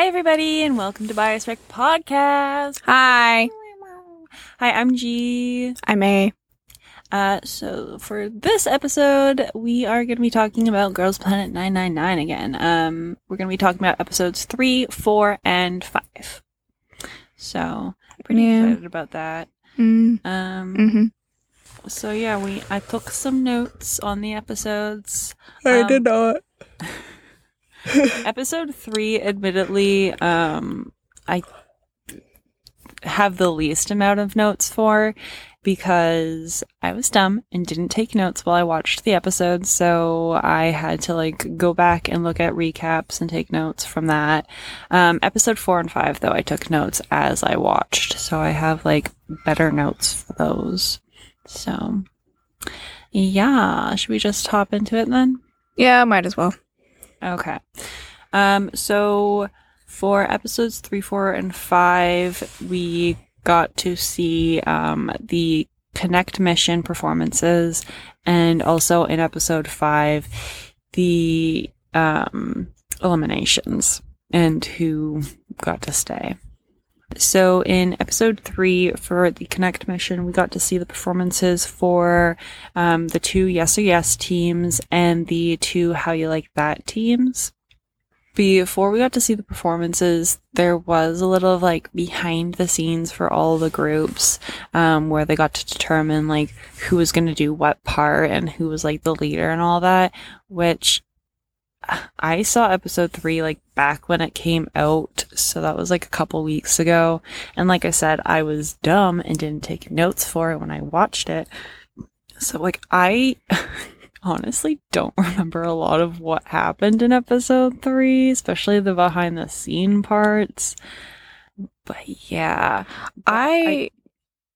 Hi, everybody, and welcome to Bias Rec Podcast. Hi, Hi, I'm G. I'm A. Uh, so for this episode, we are going to be talking about Girls Planet 999 again. Um, we're going to be talking about episodes three, four, and five. So pretty Yeah. excited about that. Mm, Um, hmm so yeah, we I took some notes on the episodes. I Um, did not. episode three admittedly um i have the least amount of notes for because i was dumb and didn't take notes while i watched the episode. So i had to like go back and look at recaps and take notes from that. Um episode four and five though i took notes as i watched. So i have like better notes for those. So yeah. Should we just hop into it then? Yeah, might as well. Okay. Um, so for episodes three, four, and five, we got to see um, the Connect mission performances, and also in episode five, the um, eliminations and who got to stay. So in episode three for the Connect mission, we got to see the performances for um, the two Yes or Yes teams and the two How You Like That teams. Before we got to see the performances, there was a little of like behind the scenes for all the groups, um, where they got to determine like who was going to do what part and who was like the leader and all that, which I saw episode three like back when it came out, so that was like a couple weeks ago. And like I said, I was dumb and didn't take notes for it when I watched it. So like I honestly don't remember a lot of what happened in episode three, especially the behind the scene parts. But yeah, But I,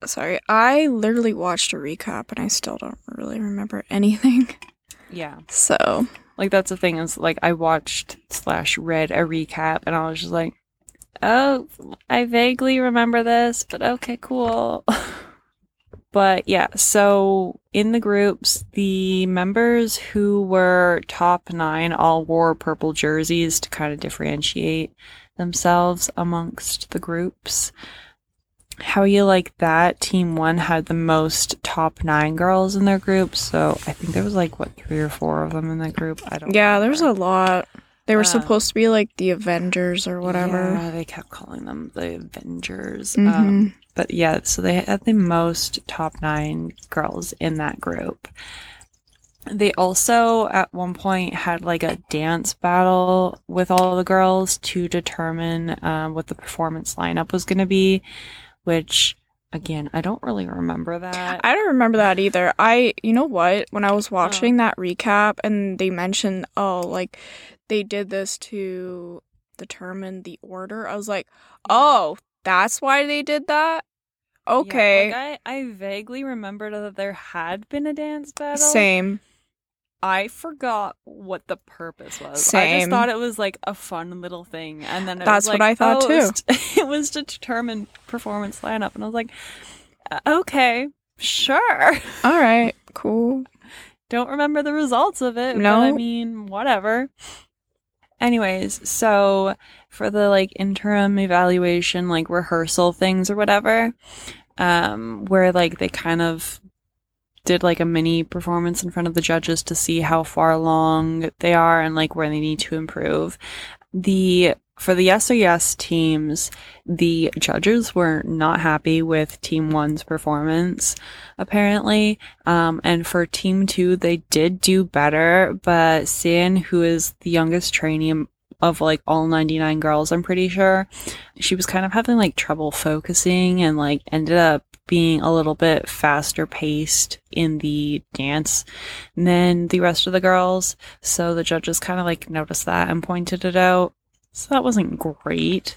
sorry, I literally watched a recap and I still don't really remember anything. yeah, So like that's the thing is like I watched slash read a recap and I was just like, oh, I vaguely remember this, but okay, cool. but yeah, so in the groups, the members who were top nine all wore purple jerseys to kind of differentiate themselves amongst the groups. How you like that? Team one had the most top nine girls in their group, so I think there was like what three or four of them in that group. I don't. yeah, there's a lot. They were Um, supposed to be like the Avengers or whatever. Yeah, they kept calling them the Avengers. Mhm. Um, but yeah, so they had the most top nine girls in that group. They also at one point had like a dance battle with all the girls to determine um, what the performance lineup was going to be, which again, I don't really remember that. I don't remember that either. I, you know what? When I was oh. watching that recap and they mentioned, oh, like they did this to determine the order, I was like, oh, that's why they did that? Okay. Yeah, like I, I vaguely remembered that there had been a dance battle. Same. I forgot what the purpose was. Same. I just thought it was like a fun little thing, and then it That's was what I thought oh, too. It was, to, it was to determine performance lineup, and I was like, "Uh, okay, sure. All right. Cool. Don't remember the results of it. No. I mean, whatever. Anyways, so for the like interim evaluation, like rehearsal things or whatever, um, where like they kind of did like a mini performance in front of the judges to see how far along they are and like where they need to improve. The for the yes or yes teams, the judges were not happy with team one's performance, apparently. Um, and for team two, they did do better, but Sin, who is the youngest trainee of like all 99 girls, I'm pretty sure, she was kind of having like trouble focusing and like ended up being a little bit faster paced in the dance than the rest of the girls. So the judges kind of like noticed that and pointed it out. So that wasn't great.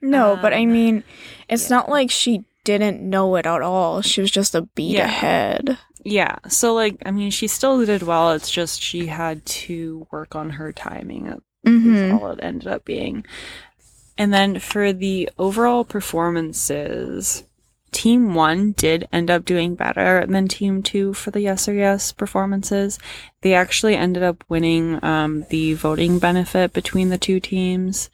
No, but I Um, mean, it's yeah. not like she didn't know it at all. She was just a beat Yeah. ahead. Yeah. So like I mean she still did well. It's just she had to work on her timing. That's Mm-hmm. all it ended up being. And then for the overall performances, Team 1 did end up doing better than Team 2 for the Yes or Yes performances. They actually ended up winning um, the voting benefit between the two teams.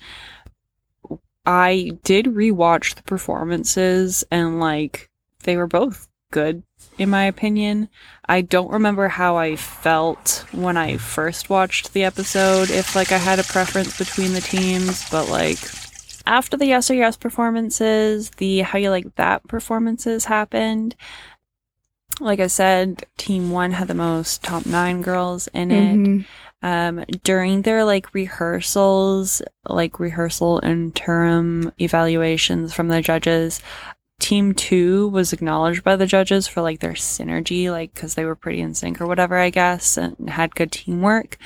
I did rewatch the performances and like they were both good in my opinion. I don't remember how I felt when I first watched the episode if like I had a preference between the teams, but like after the yes or yes performances, the how you like that performances happened. Like I said, team 1 had the most top 9 girls in it. Mhm. um during their like rehearsals like rehearsal interim evaluations from the judges team 2 was acknowledged by the judges for like their synergy like cuz they were pretty in sync or whatever i guess and had good teamwork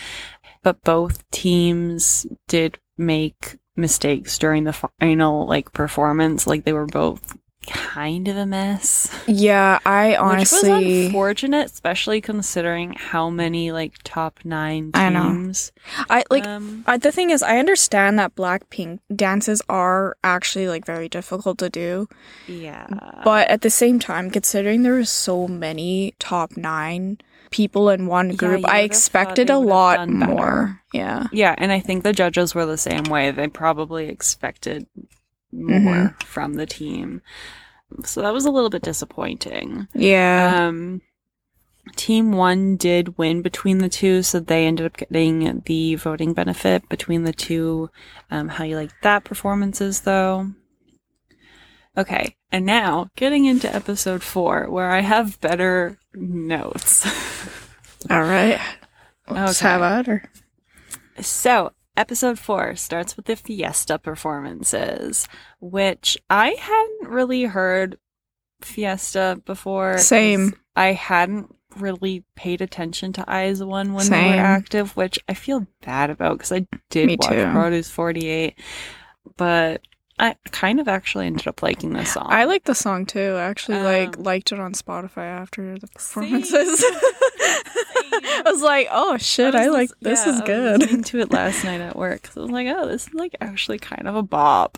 but both teams did make mistakes during the final like performance like they were both kind of a mess Yeah, I which was honestly. unfortunate, especially considering how many like top nine I know. teams. I like. um, I, the thing is, I understand that Blackpink dances are actually like very difficult to do, yeah, but at the same time, considering there is so many top nine people in one group, you I expected a lot more. Yeah. yeah, and I think the judges were the same way. They probably expected more Mm-hmm. from the team, so that was a little bit disappointing. Yeah. Um, team one did win between the two, so they ended up getting the voting benefit between the two. Um, how you like that performances, though? Okay, and now getting into episode four, where I have better notes. All right. Let's Okay. have at her. So, episode four starts with the Fiesta performances, which I hadn't really heard Fiesta before. Same. I hadn't really paid attention to IZ*ONE when they were active, which I feel bad about because I did Me watch too. Produce 48, but I kind of actually ended up liking this song. I like the song too. I actually like Um, liked it on Spotify after the performances. I was like, oh shit, I, was like this yeah, is I was good. to it last night at work. So I was like, oh, this is like actually kind of a bop.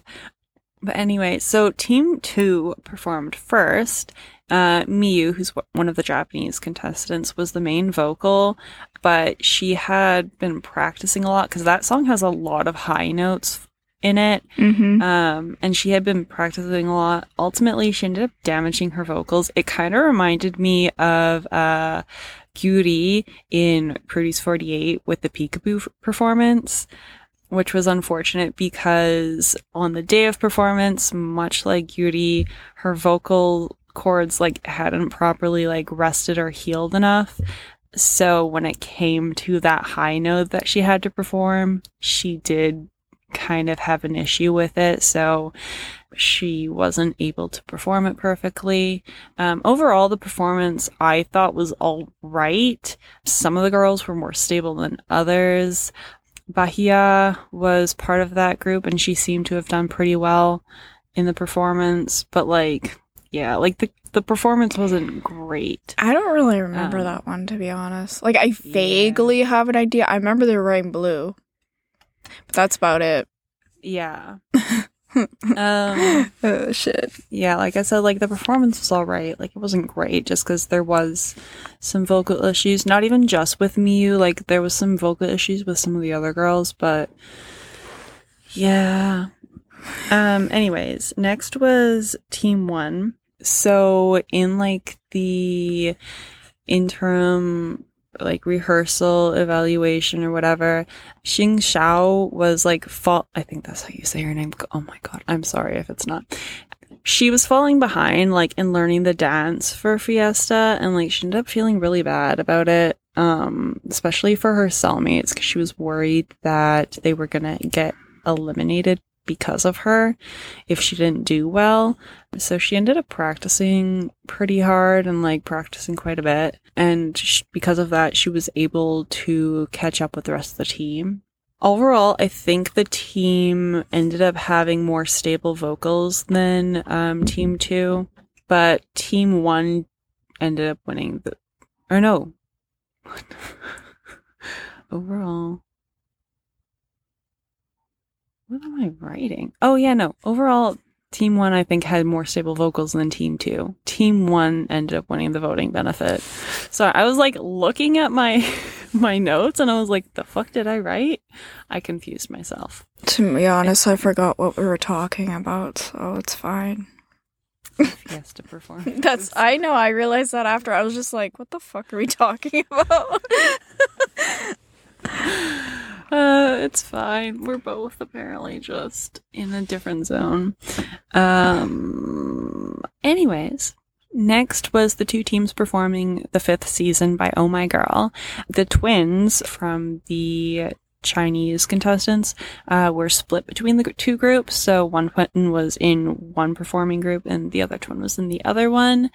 But anyway, so team two performed first. Uh, Miyu, who's one of the Japanese contestants, was the main vocal, but she had been practicing a lot because that song has a lot of high notes in it. Mm-hmm. Um, and she had been practicing a lot. Ultimately, she ended up damaging her vocals. It kind of reminded me of uh, Gyuri in Produce 48 with the Peekaboo performance, which was unfortunate because on the day of performance, much like Gyuri, her vocal cords like hadn't properly like rested or healed enough. So when it came to that high note that she had to perform, she did kind of have an issue with it. So she wasn't able to perform it perfectly. Um, overall, the performance I thought was all right. Some of the girls were more stable than others. Bahiyyih was part of that group and she seemed to have done pretty well in the performance, but like, yeah, like the, the performance wasn't great. I don't really remember Um, that one to be honest. Like I vaguely have an idea. I remember they were wearing blue, but that's about it. Yeah. um, Oh shit. yeah, like I said, like the performance was all right. Like it wasn't great just because there was some vocal issues. Not even just with Miyu. Like there was some vocal issues with some of the other girls, but yeah. Um. Anyways, next was Team One. So in like the interim like rehearsal evaluation or whatever Xing Xiao was like fall I think that's how you say her name. Oh my god, I'm sorry if it's not. She was falling behind like in learning the dance for Fiesta and like she ended up feeling really bad about it. Um especially for her cellmates cuz she was worried that they were to get eliminated because of her if she didn't do well. So she ended up practicing pretty hard and like practicing quite a bit. And sh- because of that, she was able to catch up with the rest of the team. Overall, I think the team ended up having more stable vocals than um, Team 2, but Team 1 ended up winning the. Or no. Overall. What am I writing? Oh, yeah, no. Overall, Team 1, I think, had more stable vocals than Team 2. Team 1 ended up winning the voting benefit. So I was like looking at my my notes and I was like, the fuck did I write? I confused myself. To be honest, I forgot what we were talking about, so it's fine. Yes, to perform. That's I know. I realized that after I was just like, "What the fuck are we talking about?" Uh, it's fine. We're both apparently just in a different zone. Um, anyways, next was the two teams performing the fifth season by Oh My Girl. The twins from the Chinese contestants uh, were split between the two groups. So one twin was in one performing group and the other twin was in the other one.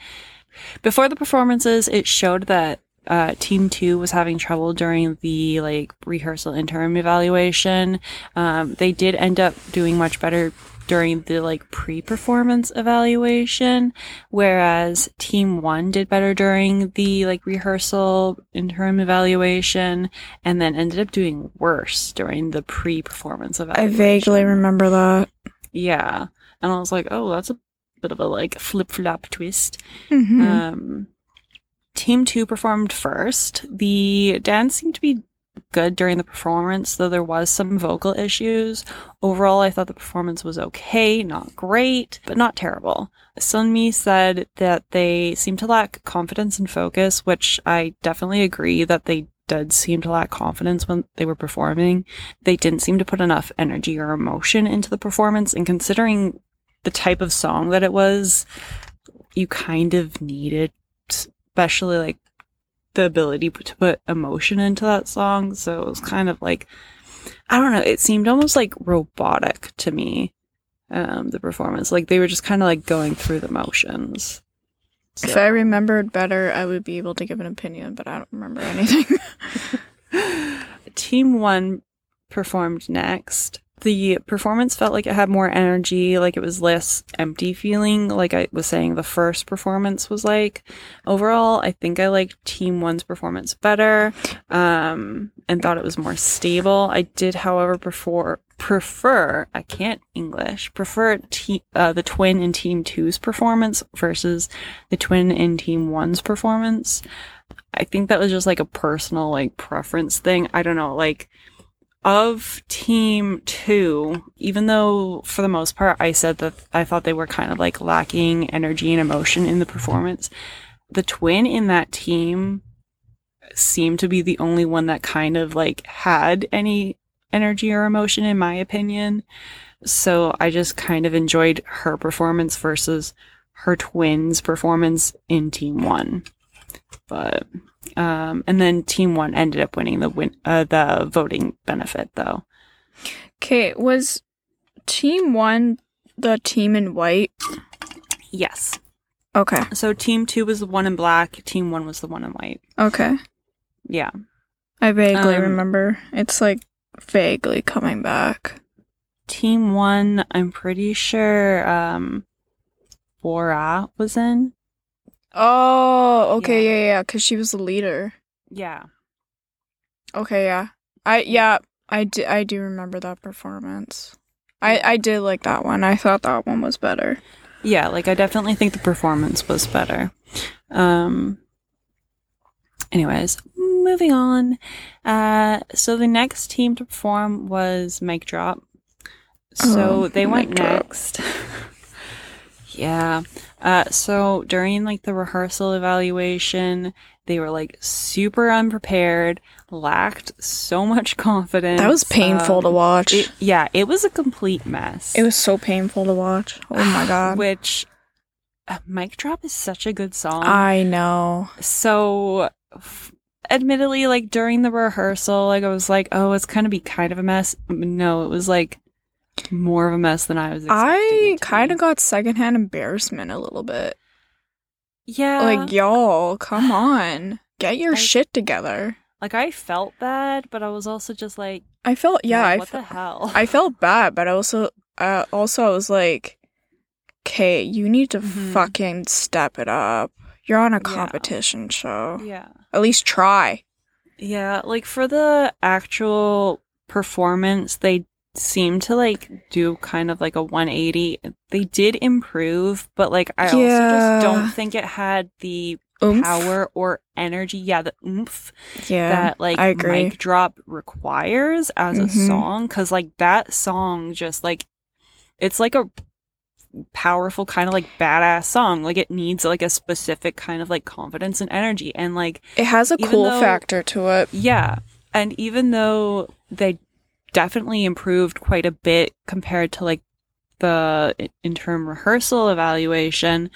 Before the performances, it showed that uh, team two was having trouble during the like rehearsal interim evaluation. Um, they did end up doing much better during the like pre-performance evaluation, whereas team one did better during the like rehearsal interim evaluation, and then ended up doing worse during the pre-performance evaluation. I vaguely remember that. Yeah, and I was like, oh, that's a bit of a like flip-flop twist. Mhm. Um, team two performed first. The dance seemed to be good during the performance, though there was some vocal issues. Overall, I thought the performance was okay, not great, but not terrible. Sunmi said that they seemed to lack confidence and focus, which I definitely agree that they did seem to lack confidence when they were performing. They didn't seem to put enough energy or emotion into the performance, and considering the type of song that it was, you kind of needed especially like the ability to put emotion into that song. So it was kind of like, I don't know, it seemed almost like robotic to me, um, the performance. Like they were just kind of like going through the motions. If I remembered better, I would be able to give an opinion, but I don't remember anything. Team one performed next. The performance felt like it had more energy, like it was less empty feeling, like I was saying the first performance was like. Overall, I think I liked Team One's performance better, um, and thought it was more stable. I did, however, prefer prefer I can't English prefer te- uh, the twin in Team Two's performance versus the twin in Team One's performance. I think that was just like a personal like preference thing. I don't know, like of team 2, even though for the most part I said that I thought they were kind of like lacking energy and emotion in the performance, the twin in that team seemed to be the only one that kind of like had any energy or emotion in my opinion. So I just kind of enjoyed her performance versus her twin's performance in team 1 but um and then team one ended up winning the win uh, the voting benefit though Okay, was team one the team in white? yes Okay, so team two was the one in black team one was the one in white okay. yeah I vaguely Um, remember. It's like vaguely coming back. team one i'm pretty sure um Bora was in Oh, okay, Yeah. yeah, yeah, because she was the leader. yeah Okay, yeah. I yeah, I do, I do remember that performance. I I did like that one. I thought that one was better. yeah like i definitely think the performance was better um anyways moving on uh so the next team to perform was mic drop so Oh, they went next yeah uh so during like the rehearsal evaluation they were like super unprepared lacked so much confidence That was painful to um, watch. it, yeah it was a complete mess It was so painful to watch. Oh my god. which uh, mic drop is such a good song I know. so f- admittedly like during the rehearsal like i was like oh it's gonna be kind of a mess no it was like more of a mess than i was expecting I kind of got secondhand embarrassment a little bit. yeah like, y'all, come on. Get your I- shit together. like i felt bad but i was also just like I felt yeah, like, I what fe- the hell I felt bad, but I also uh, also I was like, "Okay, you need to Mhm. fucking step it up. You're on a Yeah. competition show. yeah At least try." Yeah, like for the actual performance, they seem to like do kind of like a 180. They did improve, but like I also Yeah. just don't think it had the Oomph. power or energy. Yeah, the oomph Yeah. that like I agree. mic drop requires as a Mhm. song because like that song just like it's like a powerful kind of like badass song like it needs like a specific kind of like confidence and energy and like it has a cool though- factor to it. yeah and even though they definitely improved quite a bit compared to like the interim rehearsal evaluation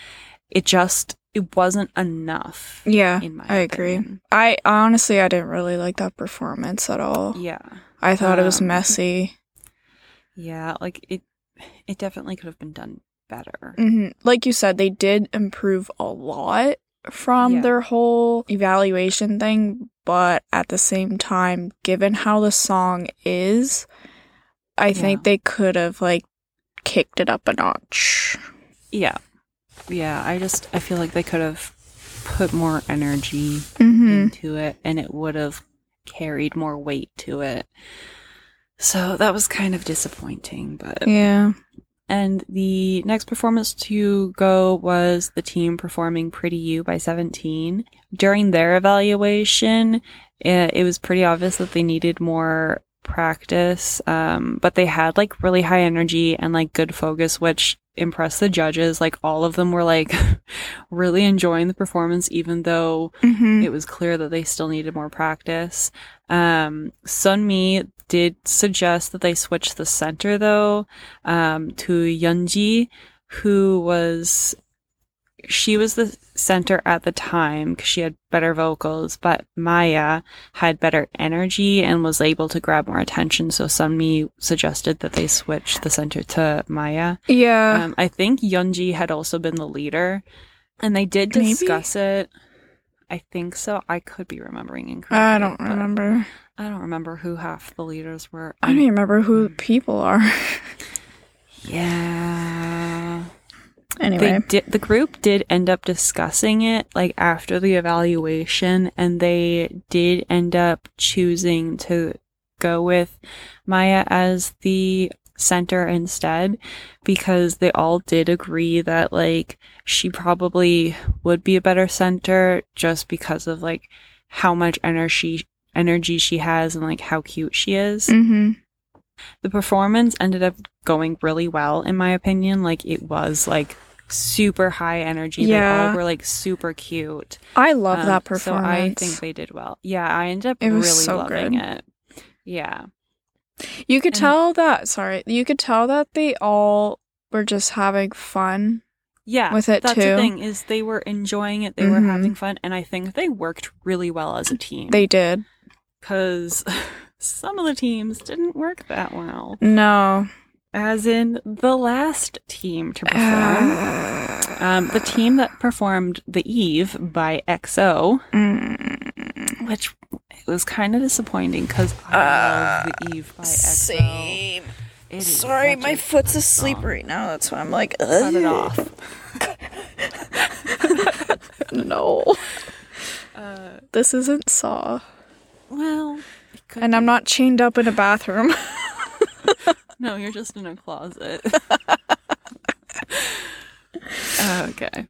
it just it wasn't enough Yeah. I agree. opinion. I honestly I didn't really like that performance at all. yeah I thought it was Um, messy. Yeah, like it it definitely could have been done better. hmm Like you said, they did improve a lot from Yeah. their whole evaluation thing, but at the same time, given how the song is, I think they could have like kicked it up a notch. Yeah. Yeah, I just I feel like they could have put more energy Mm-hmm. into it and it would have carried more weight to it. So that was kind of disappointing, but Yeah. And the next performance to go was the team performing Pretty You by 17. During their evaluation, it, it was pretty obvious that they needed more practice, um, but they had like really high energy and like good focus, which impressed the judges. Like all of them were like really enjoying the performance, even though Mm-hmm. it was clear that they still needed more practice. Um, Sunmi did suggest that they switch the center though, um, to Yunji, who was, she was the center at the time because she had better vocals, but Maya had better energy and was able to grab more attention. So Sunmi suggested that they switch the center to Maya. yeah. Um, I think Yunji had also been the leader, and they did Maybe? discuss it. I think so. I could be remembering incorrectly. I don't remember. I don't remember who half the leaders were. I don't even remember who Mm. people are. Yeah. anyway. They did, the group did end up discussing it like after the evaluation, and they did end up choosing to go with Maya as the center instead because they all did agree that like she probably would be a better center just because of like how much energy energy she has and like how cute she is. mm-hmm. The performance ended up going really well, in my opinion. Like it was like super high energy. They Yeah. all were like super cute. I love Um, that performance. So I think they did well. Yeah, I ended up really so loving good. it. Yeah. You could And- tell that, sorry, you could tell that they all were just having fun. Yeah. With it that's too. the thing is they were enjoying it. They were Mhm. having fun, and I think they worked really well as a team. They did. because some of the teams didn't work that well. No. As in the last team to perform. Um, the team that performed The Eve by EXO, Mm. which was kind of disappointing because I love The Eve by EXO. Same. It is Sorry, such my a foot's good asleep song. right now. That's why I'm like, Cut it "Ugh." off. no. Uh, This isn't Saw. well, it could And I'm be. not chained up in a bathroom. No, you're just in a closet. okay.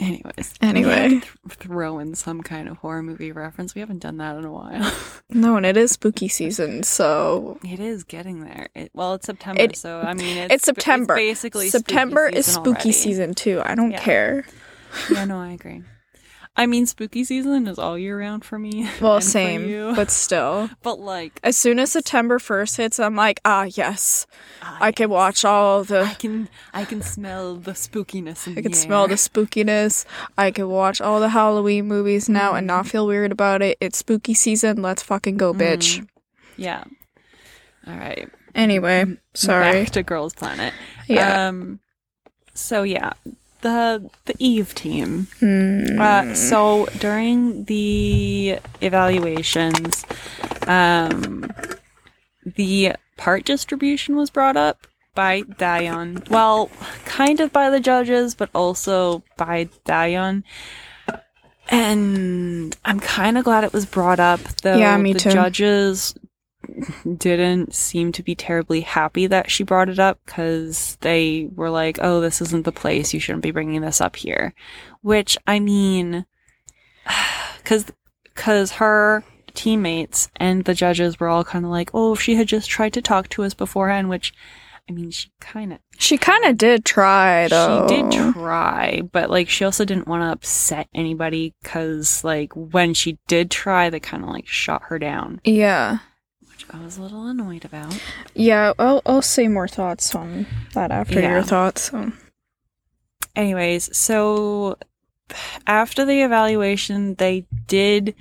Anyways. Anyway. th- throw in some kind of horror movie reference. We haven't done that in a while. no, and it is spooky season, so It is getting there. It, well, it's September, It- so I mean, it's, it's September. basically September spooky is spooky already. season too. I don't Yeah. care. Yeah, no, I agree. I mean, spooky season is all year round for me. Well, same, but still. but like, As soon as September 1st hits, I'm like, ah, yes. ah, I can watch all the. I the. can, I can smell the spookiness. In I can the smell the spookiness. I can watch all the Halloween movies now and Mm-hmm. not feel weird about it. It's spooky season. Let's fucking go, bitch. Mm. Yeah. All right. Anyway, sorry. Back to Girls Planet. Yeah. Um. So yeah, the the Eve team. Hmm. Uh, so during the evaluations, um, the part distribution was brought up by Dion. Well, kind of by the judges, but also by Dion. And I'm kind of glad it was brought up, though. Yeah, me the too. judges didn't seem to be terribly happy that she brought it up because they were like, oh, this isn't the place. You shouldn't be bringing this up here. Which, I mean, because because her teammates and the judges were all kind of like, oh, if she had just tried to talk to us beforehand, which I mean, she kind of She kind of did try, though. she did try, but like she also didn't want to upset anybody because like when she did try, they kind of like shot her down, Yeah. Which I was a little annoyed about. Yeah, I'll, I'll say more thoughts on that after Yeah. your thoughts. So. Anyways, so after the evaluation, they did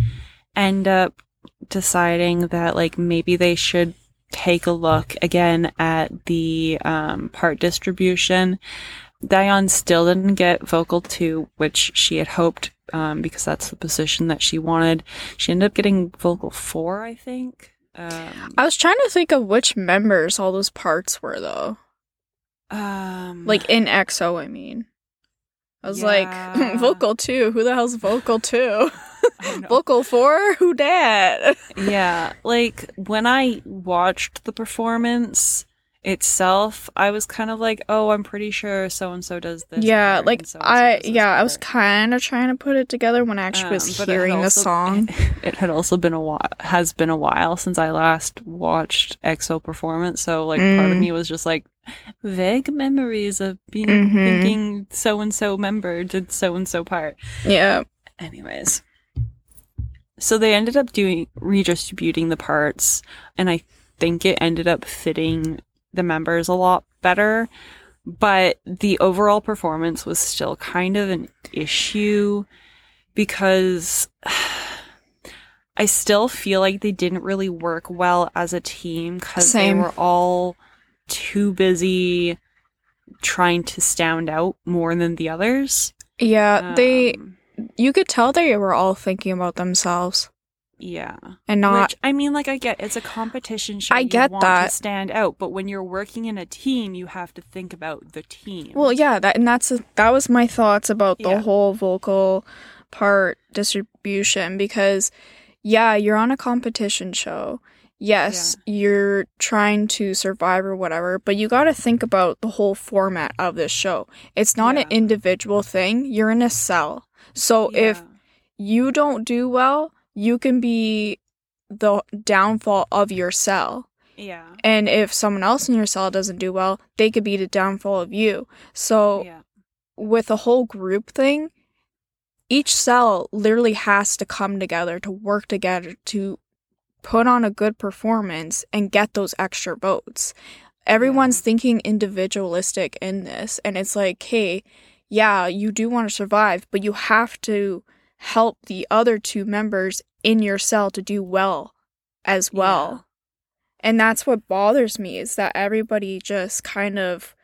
end up deciding that like maybe they should take a look again at the um, part distribution. Dion still didn't get vocal two, which she had hoped um, because that's the position that she wanted. She ended up getting vocal four, I think. Um, I was trying to think of which members all those parts were, though. um, Like in EXO, I mean. I was Yeah. like, vocal two? Who the hell's vocal two? Vocal four? Who dat? yeah, like when I watched the performance itself, I was kind of like, "Oh, I'm pretty sure so and so does this." yeah, part like so-and-so I, yeah, I was kind of trying to put it together when I actually was Um, had hearing the song. It had also been a while, has been a while since I last watched EXO performance, so like part of Mm. me was just like vague memories of being Mhm. thinking so and so member did so and so part. Yeah, Anyways. So they ended up doing redistributing the parts, and I think it ended up fitting the members a lot better. But the overall performance was still kind of an issue because I still feel like they didn't really work well as a team because they were all too busy trying to stand out more than the others. yeah. they, Um, you could tell they were all thinking about themselves yeah. and not. Which I mean, like I get it's a competition show. I you get want that. to stand out, but when you're working in a team, you have to think about the team. Well, yeah, that and that's that was my thoughts about the Yeah. whole vocal part distribution because yeah, you're on a competition show. Yes, you're trying to survive or whatever, but you got to think about the whole format of this show. It's not an individual thing. You're in a cell. So if you don't do well, you can be the downfall of your cell. yeah, And if someone else in your cell doesn't do well, they could be the downfall of you. So yeah, with the whole group thing, each cell literally has to come together to work together to put on a good performance and get those extra votes. Everyone's Yeah. thinking individualistic in this, and it's like, hey, yeah, you do want to survive, but you have to help the other two members in your cell to do well as well. And that's what bothers me is that everybody just kind of,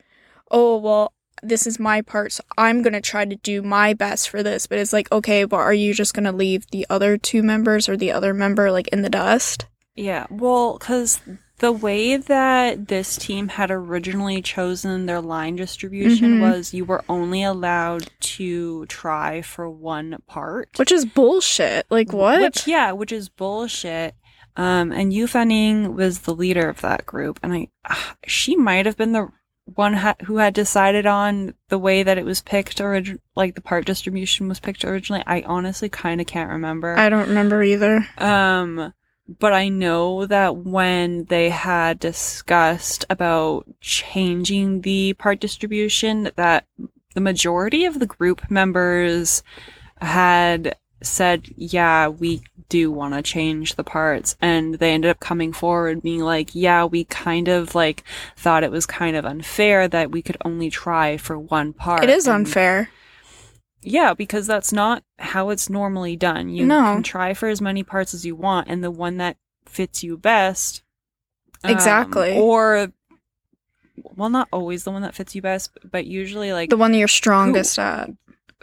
oh, well, this is my part, so I'm going to try to do my best for this. But it's like, okay, but are you just going to leave the other two members or the other member like in the dust? yeah. Well, because the way that this team had originally chosen their line distribution Mhm. was you were only allowed to try for one part. Which is bullshit. Like, what? Which, yeah, which is bullshit. Um, and Yu Fanning was the leader of that group, and I, ah, she might have been the one ha- who had decided on the way that it was picked, orig- like the part distribution was picked originally. I honestly kind of can't remember. I don't remember either. Um, but I know that when they had discussed about changing the part distribution, that the majority of the group members had said, yeah, we do want to change the parts. And they ended up coming forward being like, yeah, we kind of like thought it was kind of unfair that we could only try for one part. It is And- unfair. Yeah, because that's not how it's normally done. You No. can try for as many parts as you want, and the one that fits you best. um, Exactly. Or, well, not always the one that fits you best, but usually like The one that you're strongest at.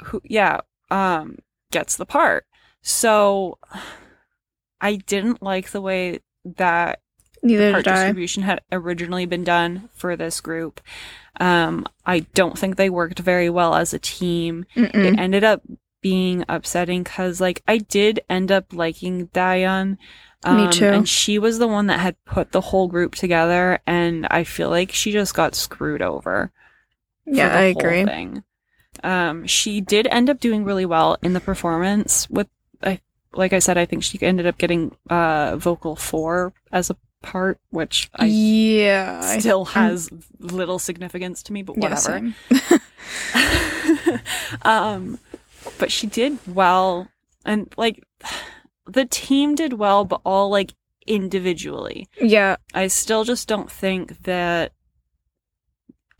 who, yeah, um, gets the part. So, I didn't like the way that Neither part distribution had originally been done for this group. Um, I don't think they worked very well as a team. Mm-mm. it ended up being upsetting because like i did end up liking dion Me too. and she was the one that had put the whole group together and i feel like she just got screwed over Yeah, I agree. thing. um she did end up doing really well in the performance with I, like I said, I think she ended up getting uh, vocal four as a part, which I yeah, still has little significance to me, but whatever. same. um, but she did well, and like the team did well, but all like individually. yeah, I still just don't think that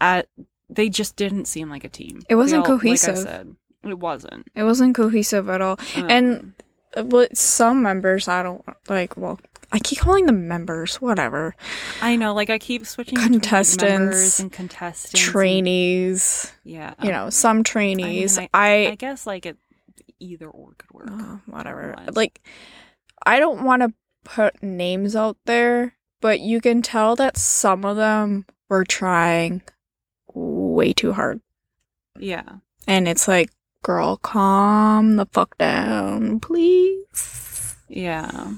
at they just didn't seem like a team. It wasn't all- like I cohesive. said, it wasn't. it wasn't cohesive at all. And- Um, Uh, But some members, I don't like. Well, I keep calling them members. Whatever, I know, like I keep switching Contestants, members and contestants, and- trainees. yeah, You um, know, some trainees. I, I, I guess like it either or could work. Oh, whatever. Like, I don't want to put names out there, but you can tell that some of them were trying way too hard. yeah, And it's like, girl, calm the fuck down, please. yeah.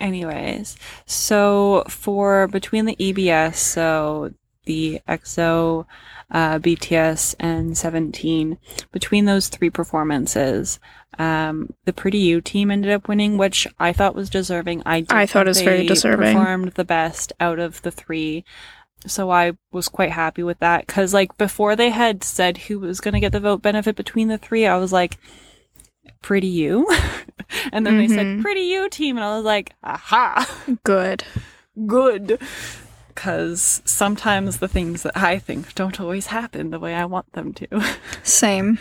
Anyways, so for between the EBS, so the EXO, uh, BTS, and Seventeen, between those three performances, um, the Pretty You team ended up winning, which I thought was deserving. I I thought it was very deserving. Performed the best out of the three. So I was quite happy with that because, like, before they had said who was going to get the vote benefit between the three, I was like, "Pretty you," and then they said Mhm. "Pretty you team," and I was like, "Aha, Good. good." Because sometimes the things that I think don't always happen the way I want them to. Same.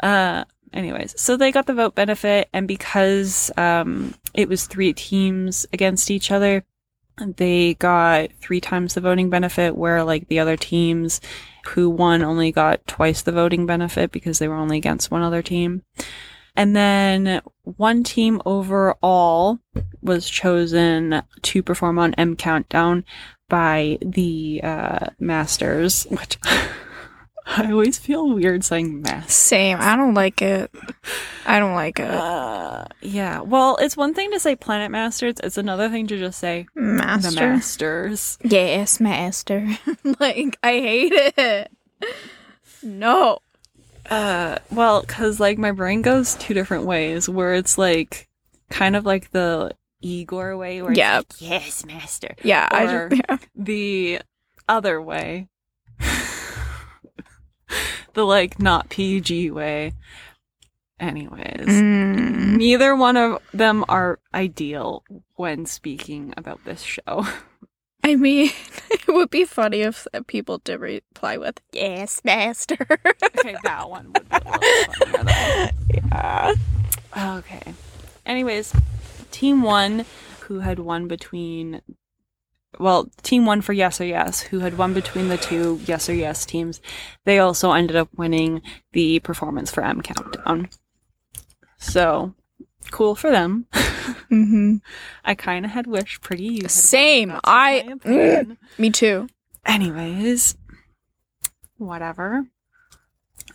Uh, anyways, so they got the vote benefit, and because um, it was three teams against each other, they got three times the voting benefit, where like the other teams who won only got twice the voting benefit because they were only against one other team. And then one team overall was chosen to perform on M Countdown by the uh, Masters, which I always feel weird saying Masters. Same. I don't like it. I don't like it. Uh, yeah. Well, it's one thing to say Planet Masters. It's another thing to just say the Master. Masters. Yes, master. like, I hate it. No. Uh, well, because like my brain goes two different ways, where it's like kind of like the Igor way, where Yeah. like, yes, Master. Yeah, I Or- just, yeah. The other way, the like not PG way. Anyways, Mm. neither one of them are ideal when speaking about this show. I mean, it would be funny if people did reply with "Yes, master." okay, that one would be funnier yeah. Okay. Anyways, team one, who had won between, well, team one for Yes or Yes, who had won between the two Yes or Yes teams, they also ended up winning the performance for M Countdown. So, cool for them. Mm-hmm. I kind of had wished Pretty You. Had Same. I- opinion. Me too. Anyways, whatever.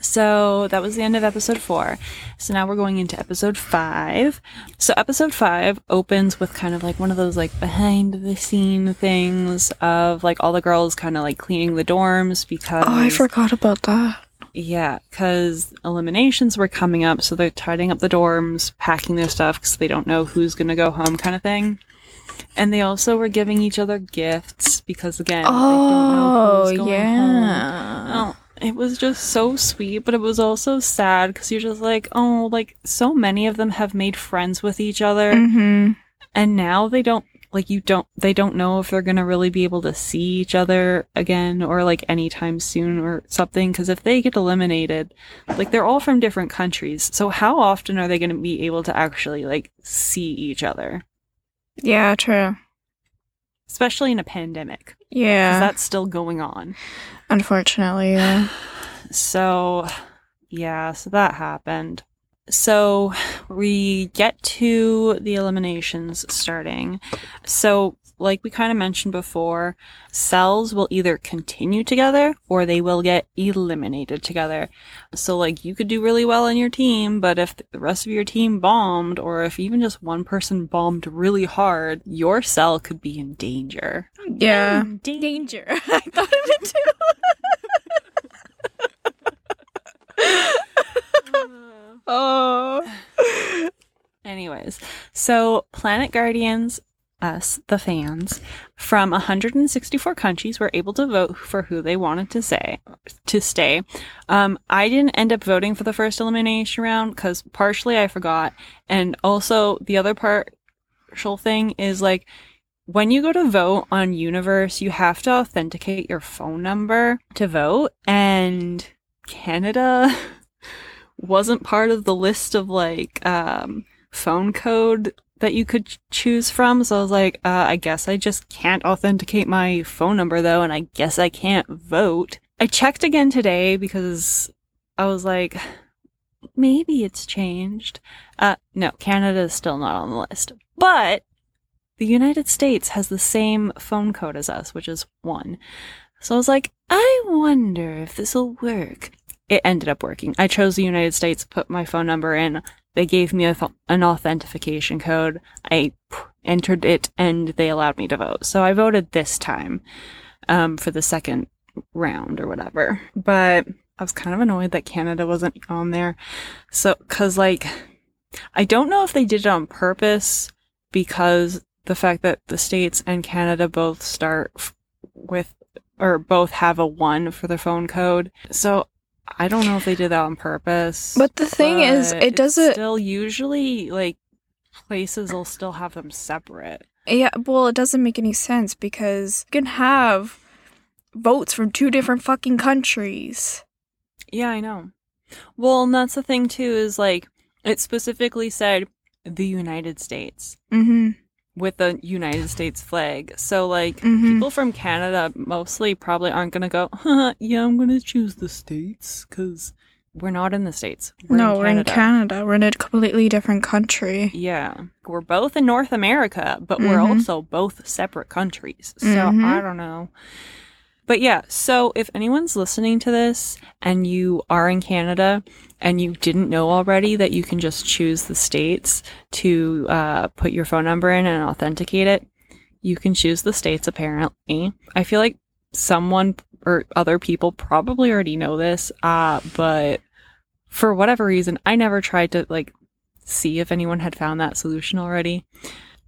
So that was the end of episode four. So now we're going into episode five. So episode five opens with kind of like one of those like behind the scene things of like all the girls kind of like cleaning the dorms because Oh, I forgot about that. Yeah, because eliminations were coming up, so they're tidying up the dorms, packing their stuff because they don't know who's gonna go home, kind of thing. And they also were giving each other gifts because again, they don't know Oh, who's going home. yeah. Oh, it was just so sweet, but it was also sad because you're just like, oh, like so many of them have made friends with each other, Mm-hmm. and now they don't like you don't they don't know if they're gonna really be able to see each other again or like anytime soon or something. Because if they get eliminated, like they're all from different countries, so how often are they gonna be able to actually like see each other, Yeah, true. especially in a pandemic? Because Yeah. that's still going on. Unfortunately, yeah. So, yeah, so that happened. So, we get to the eliminations starting. So, like we kind of mentioned before, cells will either continue together or they will get eliminated together. So, like, you could do really well in your team, but if the rest of your team bombed, or if even just one person bombed really hard, your cell could be in danger. Yeah. Danger. I thought of it too. Uh, oh. Anyways. So Planet Guardians, us, the fans, from 164 countries were able to vote for who they wanted to say to stay. Um, I didn't end up voting for the first elimination round because partially I forgot, and also the other partial thing is like when you go to vote on Universe, you have to authenticate your phone number to vote, and Canada wasn't part of the list of like um, phone code that you could ch- choose from. So I was like, uh, I guess I just can't authenticate my phone number though, and I guess I can't vote. I checked again today because I was like, maybe it's changed. Uh, no, Canada is still not on the list, but the United States has the same phone code as us, which is one. So I was like, I wonder if this will work. It ended up working. I chose the United States, put my phone number in. They gave me a, an authentication code. I entered it and they allowed me to vote. So I voted this time um, for the second round or whatever. But I was kind of annoyed that Canada wasn't on there. So, cause like, I don't know if they did it on purpose because the fact that the States and Canada both start with, or both have a one for their phone code. So I don't know if they did that on purpose. But the thing is, it doesn't. Still, usually, like, places will still have them separate. Yeah, well, it doesn't make any sense because you can have votes from two different fucking countries. Yeah, I know. Well, and that's the thing, too, is like, it specifically said the United States. Mm-hmm. With the United States flag. So like Mhm. people from Canada mostly probably aren't going to go, huh, yeah, I'm going to choose the states cuz we're not in the states. no, we're in Canada. We're in a completely different country. Yeah. We're both in North America, but we're Mhm. also both separate countries. So Mhm. I don't know. But yeah, so if anyone's listening to this and you are in Canada and you didn't know already that you can just choose the states to uh, put your phone number in and authenticate it, you can choose the states apparently. I feel like someone or other people probably already know this, uh, but for whatever reason, I never tried to like see if anyone had found that solution already.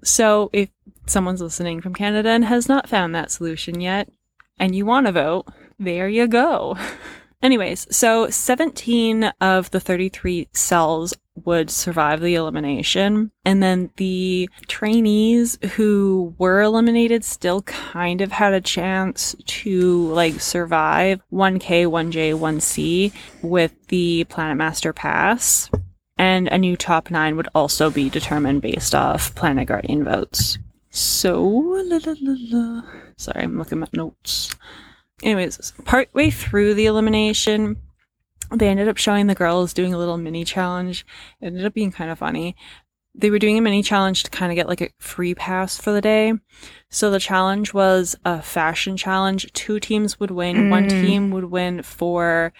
So if someone's listening from Canada and has not found that solution yet, and you want to vote, there you go. Anyways, so 17 of the 33 cells would survive the elimination. And then the trainees who were eliminated still kind of had a chance to like survive 1K, 1J, 1C with the Planet Master Pass. And a new top nine would also be determined based off Planet Guardian votes. So, la, la, la. Sorry, I'm looking at notes. Anyways, partway through the elimination, they ended up showing the girls doing a little mini challenge. It ended up being kind of funny. They were doing a mini challenge to kind of get like a free pass for the day. So the challenge was a fashion challenge. Two teams would win. One Mm. team would win for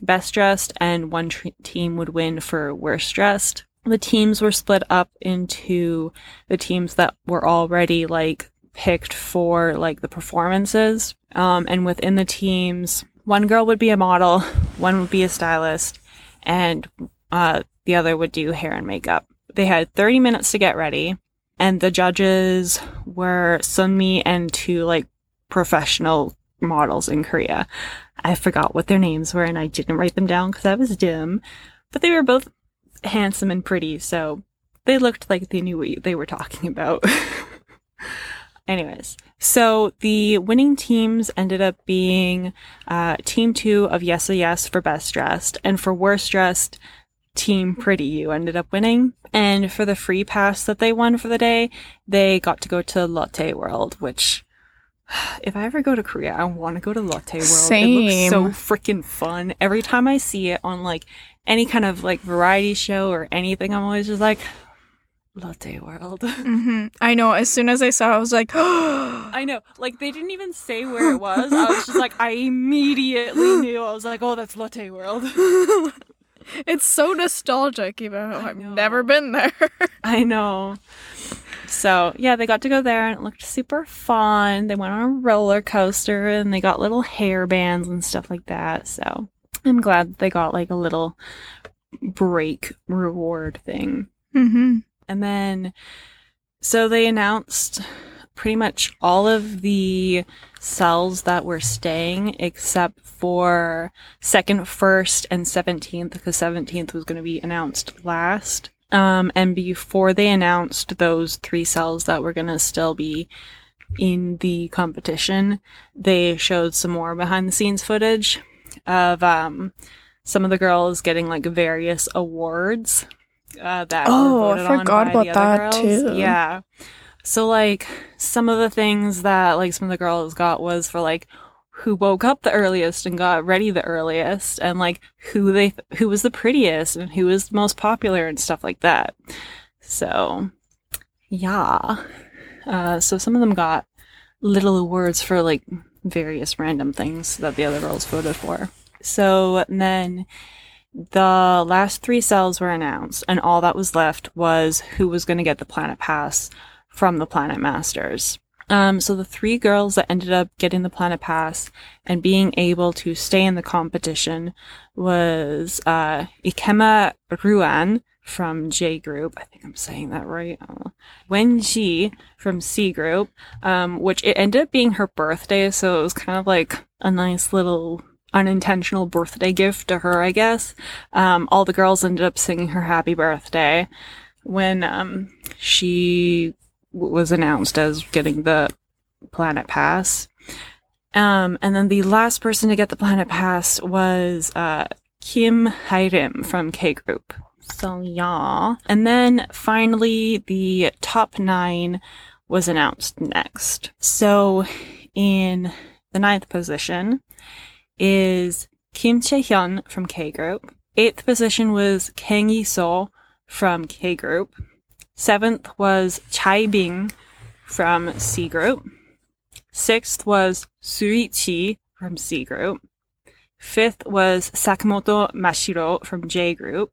best dressed, and one tr- team would win for worst dressed. The teams were split up into the teams that were already like picked for like the performances. Um, and within the teams, one girl would be a model, one would be a stylist, and uh, the other would do hair and makeup. They had 30 minutes to get ready, and the judges were Sunmi and two like professional models in Korea. I forgot what their names were, and I didn't write them down because I was dim, but they were both handsome and pretty, so they looked like they knew what they were talking about. Anyways, so the winning teams ended up being uh, Team 2 of Yes or Yes for Best Dressed, and for Worst Dressed, Team Pretty You ended up winning. And for the free pass that they won for the day, they got to go to Lotte World, which if I ever go to Korea, I want to go to Lotte World. Same. It looks so freaking fun. Every time I see it on like any kind of like variety show or anything, I'm always just like, Lotte World. hmm I know. As soon as I saw it, I was like, I know. Like they didn't even say where it was. I was just like, I immediately knew. I was like, oh, that's Lotte World. it's so nostalgic, even though I I've never been there. I know. So yeah, they got to go there and it looked super fun. They went on a roller coaster and they got little hair bands and stuff like that. So I'm glad they got like a little break reward thing. hmm And then, so they announced pretty much all of the cells that were staying except for second, first, and 17th, because 17th was going to be announced last. Um, and before they announced those three cells that were going to still be in the competition, they showed some more behind the scenes footage of um, some of the girls getting like various awards uh, that Oh, I forgot about that, girls. too. Yeah. So like some of the things that like some of the girls got was for like who woke up the earliest and got ready the earliest and like who they who was the prettiest and who was the most popular and stuff like that. So yeah. Uh, so some of them got little awards for like various random things that the other girls voted for. So and then the last three cells were announced, and all that was left was who was going to get the planet pass from the planet masters. Um, so the three girls that ended up getting the planet pass and being able to stay in the competition was uh, Ikema Ruan from J Group. I think I'm saying that right. Uh, Wen Ji from C Group, um, which it ended up being her birthday, so it was kind of like a nice little unintentional birthday gift to her, I guess. Um, all the girls ended up singing her happy birthday when um, she w- was announced as getting the planet pass. Um, and then the last person to get the planet pass was uh, Kim Hyerim from K Group. So yeah. And then finally the top nine was announced next. So in the ninth position is Kim Chae-hyun from K Group. Eighth position was Kang Yeseo from K Group. Seventh was Cai Bing from C Group. Sixth was Su Ruiqi from C Group. Fifth was Sakamoto Mashiro from J Group.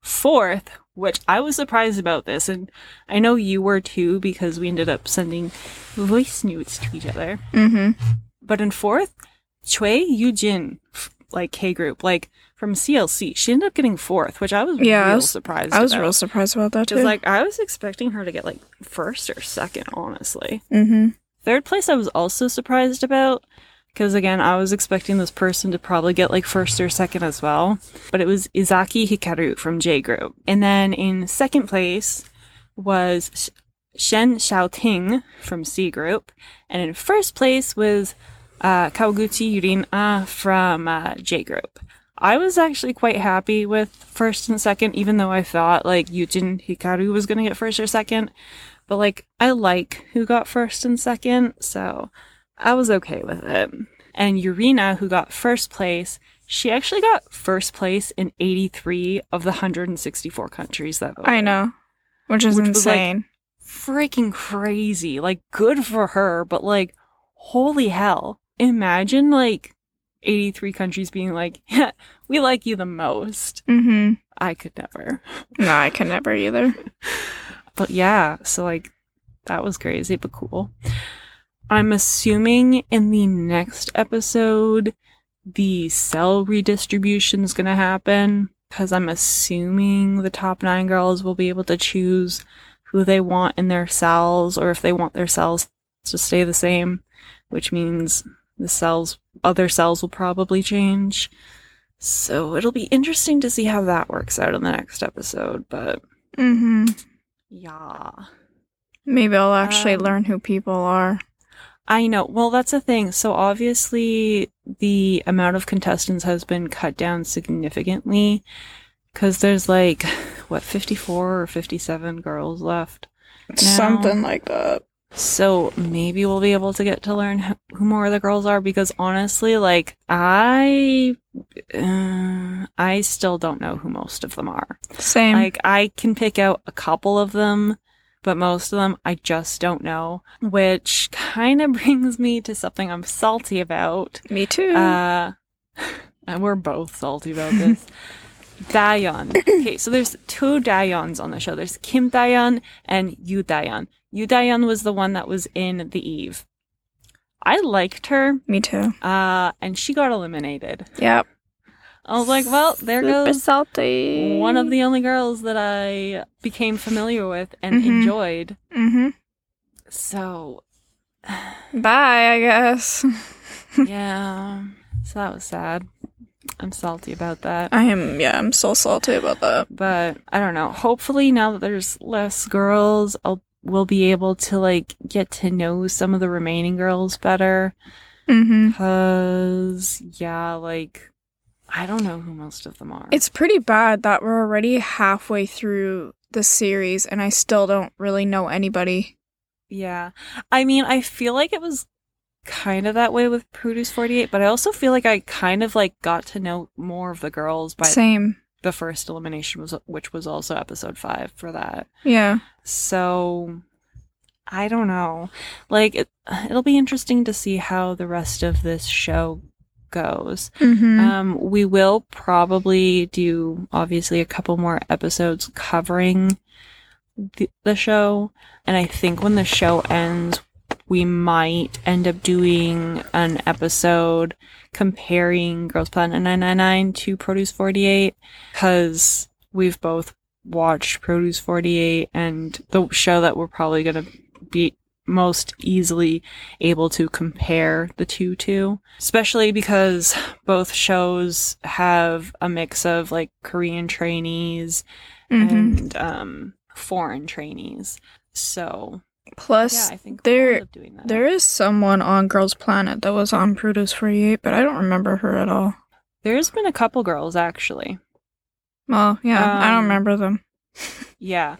Fourth, which I was surprised about this, and I know you were too because we ended up sending voice notes to each other. Mm-hmm. But in fourth, Choi Yujin, like K Group, like from CLC, she ended up getting fourth, which I was Yeah, I real was- surprised. I was about. real surprised about that too. like I was expecting her to get like first or second, honestly. mm-hmm. Third place I was also surprised about because again I was expecting this person to probably get like first or second as well, but it was Ezaki Hikaru from J Group. And then in second place was Sh- Shen Xiaoting from C Group, and in first place was uh, Kawaguchi Yurin uh, from uh, J Group. I was actually quite happy with first and second, even though I thought like Yujin Hikaru was gonna get first or second. But like, I like who got first and second, so I was okay with it. And Yurina, who got first place, she actually got first place in 83 of the 164 countries that voted. I know, which is Which was, like, insane. Freaking crazy. Like, good for her, but like, holy hell. Imagine like 83 countries being like, yeah, we like you the most. mm-hmm. I could never. No, I could never either. But yeah, so like that was crazy but cool. I'm assuming in the next episode the cell redistribution is going to happen because I'm assuming the top 9 girls will be able to choose who they want in their cells or if they want their cells to stay the same, which means the cells other cells will probably change. So it'll be interesting to see how that works out in the next episode, but Mm-hmm. yeah. Maybe I'll actually Um, learn who people are. I know. Well, that's the thing. So obviously, the amount of contestants has been cut down significantly because there's like what 54 or 57 girls left. Something like that. So maybe we'll be able to get to learn who more of the girls are because honestly, like I, uh, I still don't know who most of them are. Same. Like I can pick out a couple of them, but most of them I just don't know, which kind of brings me to something I'm salty about. Me too. Uh and we're both salty about this. Dayeon. Okay, so there's two Dayeons on the show. There's Kim Dayeon and Yu Dayeon. Yu Dayeon was the one that was in The Eve. I liked her, Me too. uh, and she got eliminated. Yep. I was like, well, there Super goes salty. one of the only girls that I became familiar with and Mhm. enjoyed. Mm-hmm. So, Bye, I guess. yeah. So that was sad. I'm salty about that. I am. Yeah, I'm so salty about that. But I don't know. Hopefully now that there's less girls, I'll we'll be able to like get to know some of the remaining girls better. Mm-hmm. Cause yeah, like I don't know who most of them are. It's pretty bad that we're already halfway through the series and I still don't really know anybody. Yeah. I mean, I feel like it was kind of that way with Produce 48, but I also feel like I kind of like got to know more of the girls by Same. The first elimination was which was also episode 5 for that. Yeah. So I don't know. Like it, it'll be interesting to see how the rest of this show goes. Mm-hmm. Um, we will probably do obviously a couple more episodes covering the, the show, and I think when the show ends, we might end up doing an episode comparing Girls Planet 999 to Produce 48 because we've both watched Produce 48 and the show that we're probably going to be most easily able to compare the two to, especially because both shows have a mix of like Korean trainees mm-hmm. and um, foreign trainees. So Plus, yeah, I think there- we'll end up doing that. there is someone on Girls Planet that was on Produce 48, but I don't remember her at all. There's been a couple girls actually. Well, yeah, I don't Um, remember them. Yeah.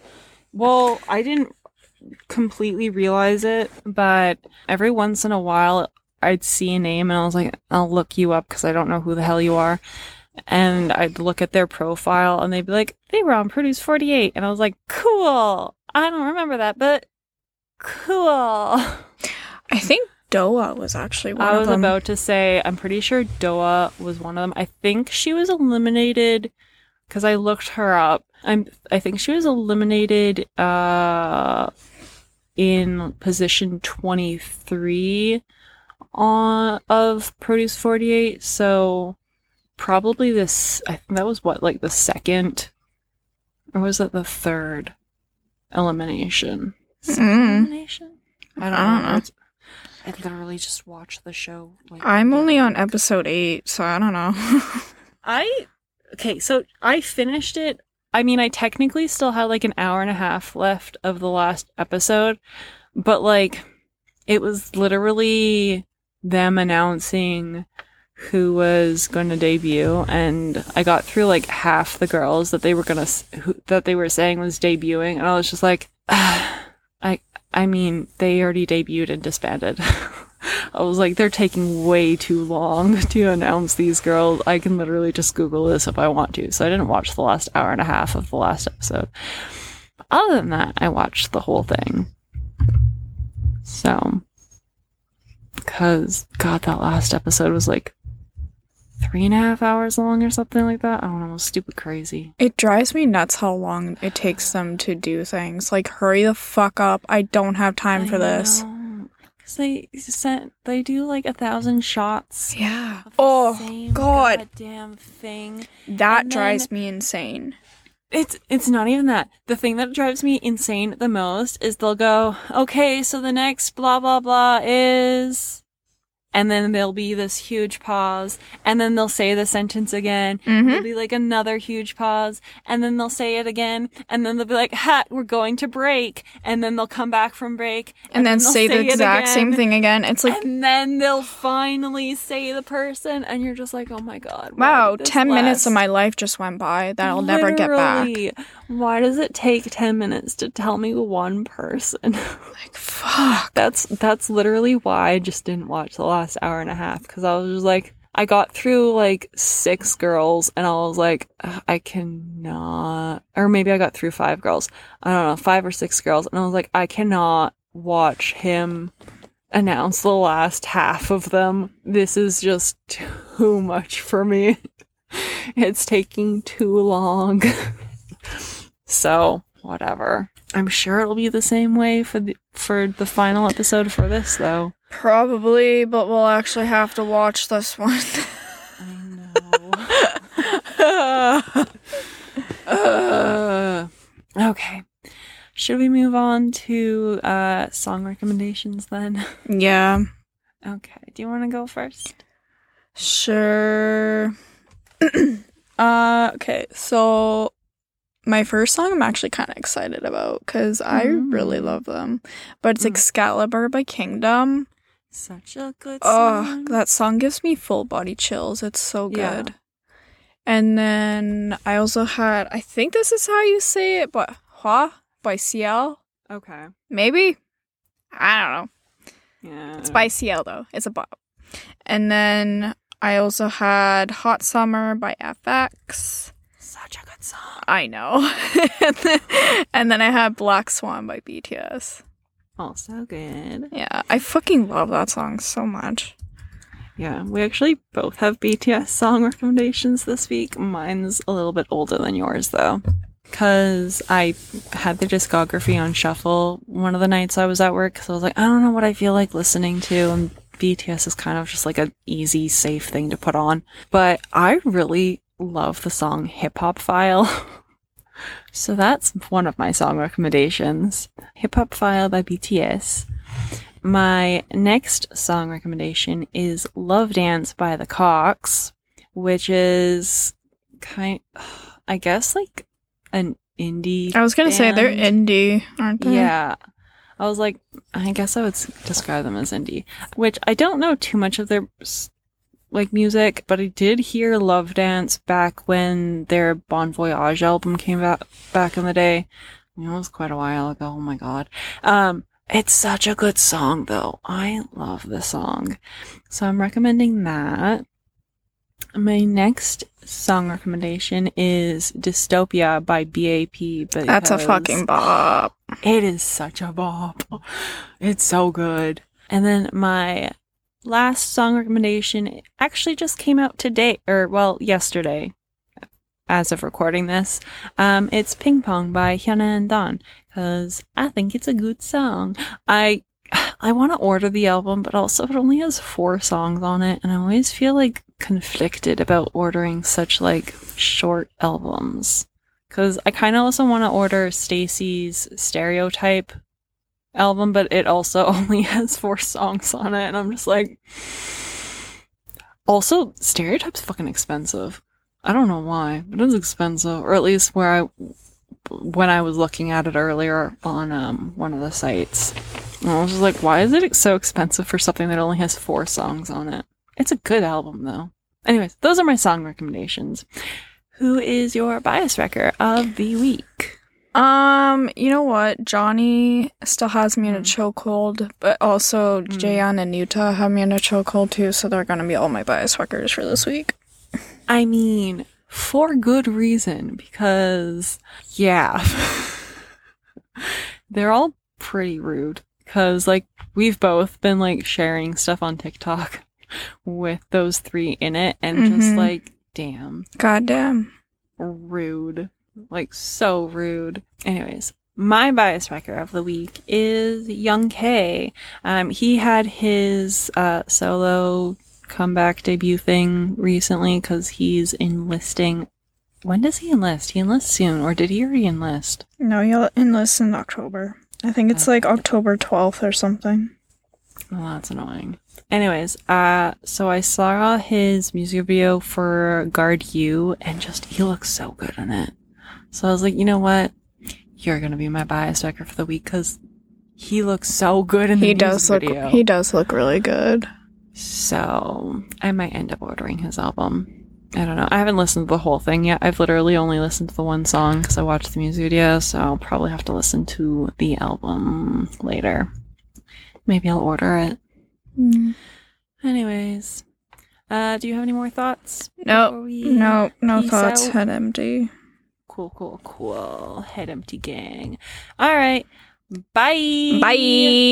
Well, I didn't completely realize it, but every once in a while I'd see a name and I was like, I'll look you up because I don't know who the hell you are. And I'd look at their profile and they'd be like, they were on Produce 48. And I was like, cool. I don't remember that, but cool. I think Doa was actually one of them. I was about to say, I'm pretty sure Doa was one of them. I think she was eliminated because I looked her up. I'm, I think she was eliminated uh, in position 23 on of Produce 48. So probably this, I think that was what, like the second, or was it the third elimination? Second Mm. I don't, I don't know. know. It's- I literally just watched the show. Like, I'm only on episode 8, so I don't know. I okay, so I finished it. I mean, I technically still had like an hour and a half left of the last episode, but like it was literally them announcing who was going to debut and I got through like half the girls that they were going to that they were saying was debuting and I was just like I I mean, they already debuted and disbanded. I was like, they're taking way too long to announce these girls. I can literally just Google this if I want to. So I didn't watch the last hour and a half of the last episode. Other than that, I watched the whole thing. So, because, God, that last episode was like three and a half hours long or something like that. I don't know, stupid crazy. It drives me nuts how long it takes them to do things. Like, hurry the fuck up. I don't have time for this. Because they sent, they do like a thousand shots. Yeah. Oh, God. Damn thing. That And drives then- me insane. It's it's not even that. The thing that drives me insane the most is they'll go, okay, so the next blah blah blah is, and then there'll be this huge pause, and then they'll say the sentence again. Mhm. There'll be like another huge pause, and then they'll say it again, and then they'll be like, "Ha, we're going to break," and then they'll come back from break, And then they'll say the it exact same thing again. It's like, and then they'll finally say the person, and you're just like, oh my god. wow, this 10 minutes of my life just went by that I'll never get back. Why does it take 10 minutes to tell me one person? Like, fuck. that's that's literally why I just didn't watch the last hour and a half cuz I was just like I got through like 6 girls and I was like I cannot or maybe I got through 5 girls. I don't know, 5 or 6 girls and I was like I cannot watch him announce the last half of them. This is just too much for me. it's taking too long. So, whatever. I'm sure it'll be the same way for the for the final episode for this though. Probably, but we'll actually have to watch this one. I know. uh, okay. Should we move on to uh, song recommendations then? Yeah. Okay. Do you want to go first? Sure. uh, okay. So my first song I'm actually kind of excited about cuz I really Mm. love them. But it's Mm. Excalibur by Kingdom. Such a good song. Oh, that song gives me full body chills. It's so Yeah. good. And then I also had I think this is how you say it, but Hwa by CL. okay. Maybe? I don't know. Yeah. It's by CL though. It's a bop. And then I also had Hot Summer by f(x). Such a good song. I know. and, then, and then I had Black Swan by BTS. Also oh, good. Yeah, I fucking love that song so much. Yeah, we actually both have BTS song recommendations this week. Mine's a little bit older than yours though. Cause I had the discography on shuffle one of the nights I was at work. So I was like, I don't know what I feel like listening to. And BTS is kind of just like an easy, safe thing to put on. But I really love the song Hip Hop Phile. so that's one of my song recommendations. Hip Hop Phile by BTS. My next song recommendation is Love Dance by the Koxx, which is kind I guess like an indie. I was gonna say they're indie, aren't they? Yeah. I was like, I guess I would describe them as indie, which I don't know too much of their like music, but I did hear Love Dance back when their Bon Voyage album came back back in the day. You know, it was quite a while ago. Oh my god. Um, it's such a good song though. I love the song. So I'm recommending that. My next song recommendation is Dystopia by BAP. But That's a fucking bop. it is such a bop. It's so good. And then my last song recommendation actually just came out today, or well, yesterday, as of recording this. Um, it's Ping Pong by Hyuna and Dawn because I think it's a good song. I I want to order the album, but also it only has four songs on it, and I always feel like conflicted about ordering such like short albums. Cause I kind of also want to order STAYC's Stereotype album, but it also only has four songs on it, and I'm just like. Also, Stereotype's fucking expensive. I don't know why, but it's expensive, or at least where I, when I was looking at it earlier on um one of the sites, I was like, why is it so expensive for something that only has four songs on it? It's a good album though. Anyways, those are my song recommendations. Who is your bias wrecker of the week? Um, you know what? Johnny still has me in a Mm. chokehold, but also Mm. Jaehyun and Yuta have me in a chokehold too, so they're gonna be all my bias wreckers for this week. I mean, for good reason, because, yeah. They're all pretty rude. Because, like, we've both been, like, sharing stuff on TikTok with those three in it, and just, Mhm. like, damn, Goddamn. rude. Like, so rude. Anyways, my bias wrecker of the week is Young K. Um, he had his uh, solo comeback debut thing recently because he's enlisting. When does he enlist? He enlists soon, or did he already enlist? No, he'll enlist in October. I think it's like October 12th or something. Oh, that's annoying. Anyways, uh, so I saw his music video for Guard You, and just he looks so good in it. So I was like, you know what? You're gonna be my bias wrecker for the week because he looks so good in the He music does look video. he does look really good. So I might end up ordering his album. I don't know. I haven't listened to the whole thing yet. I've literally only listened to the one song because I watched the music video, so I'll probably have to listen to the album later. Maybe I'll order it. Mm. Anyways, uh, do you have any more thoughts? No, before we no, no thoughts. out? Head empty. Cool, cool, cool. Head empty gang. All right. Bye. Bye.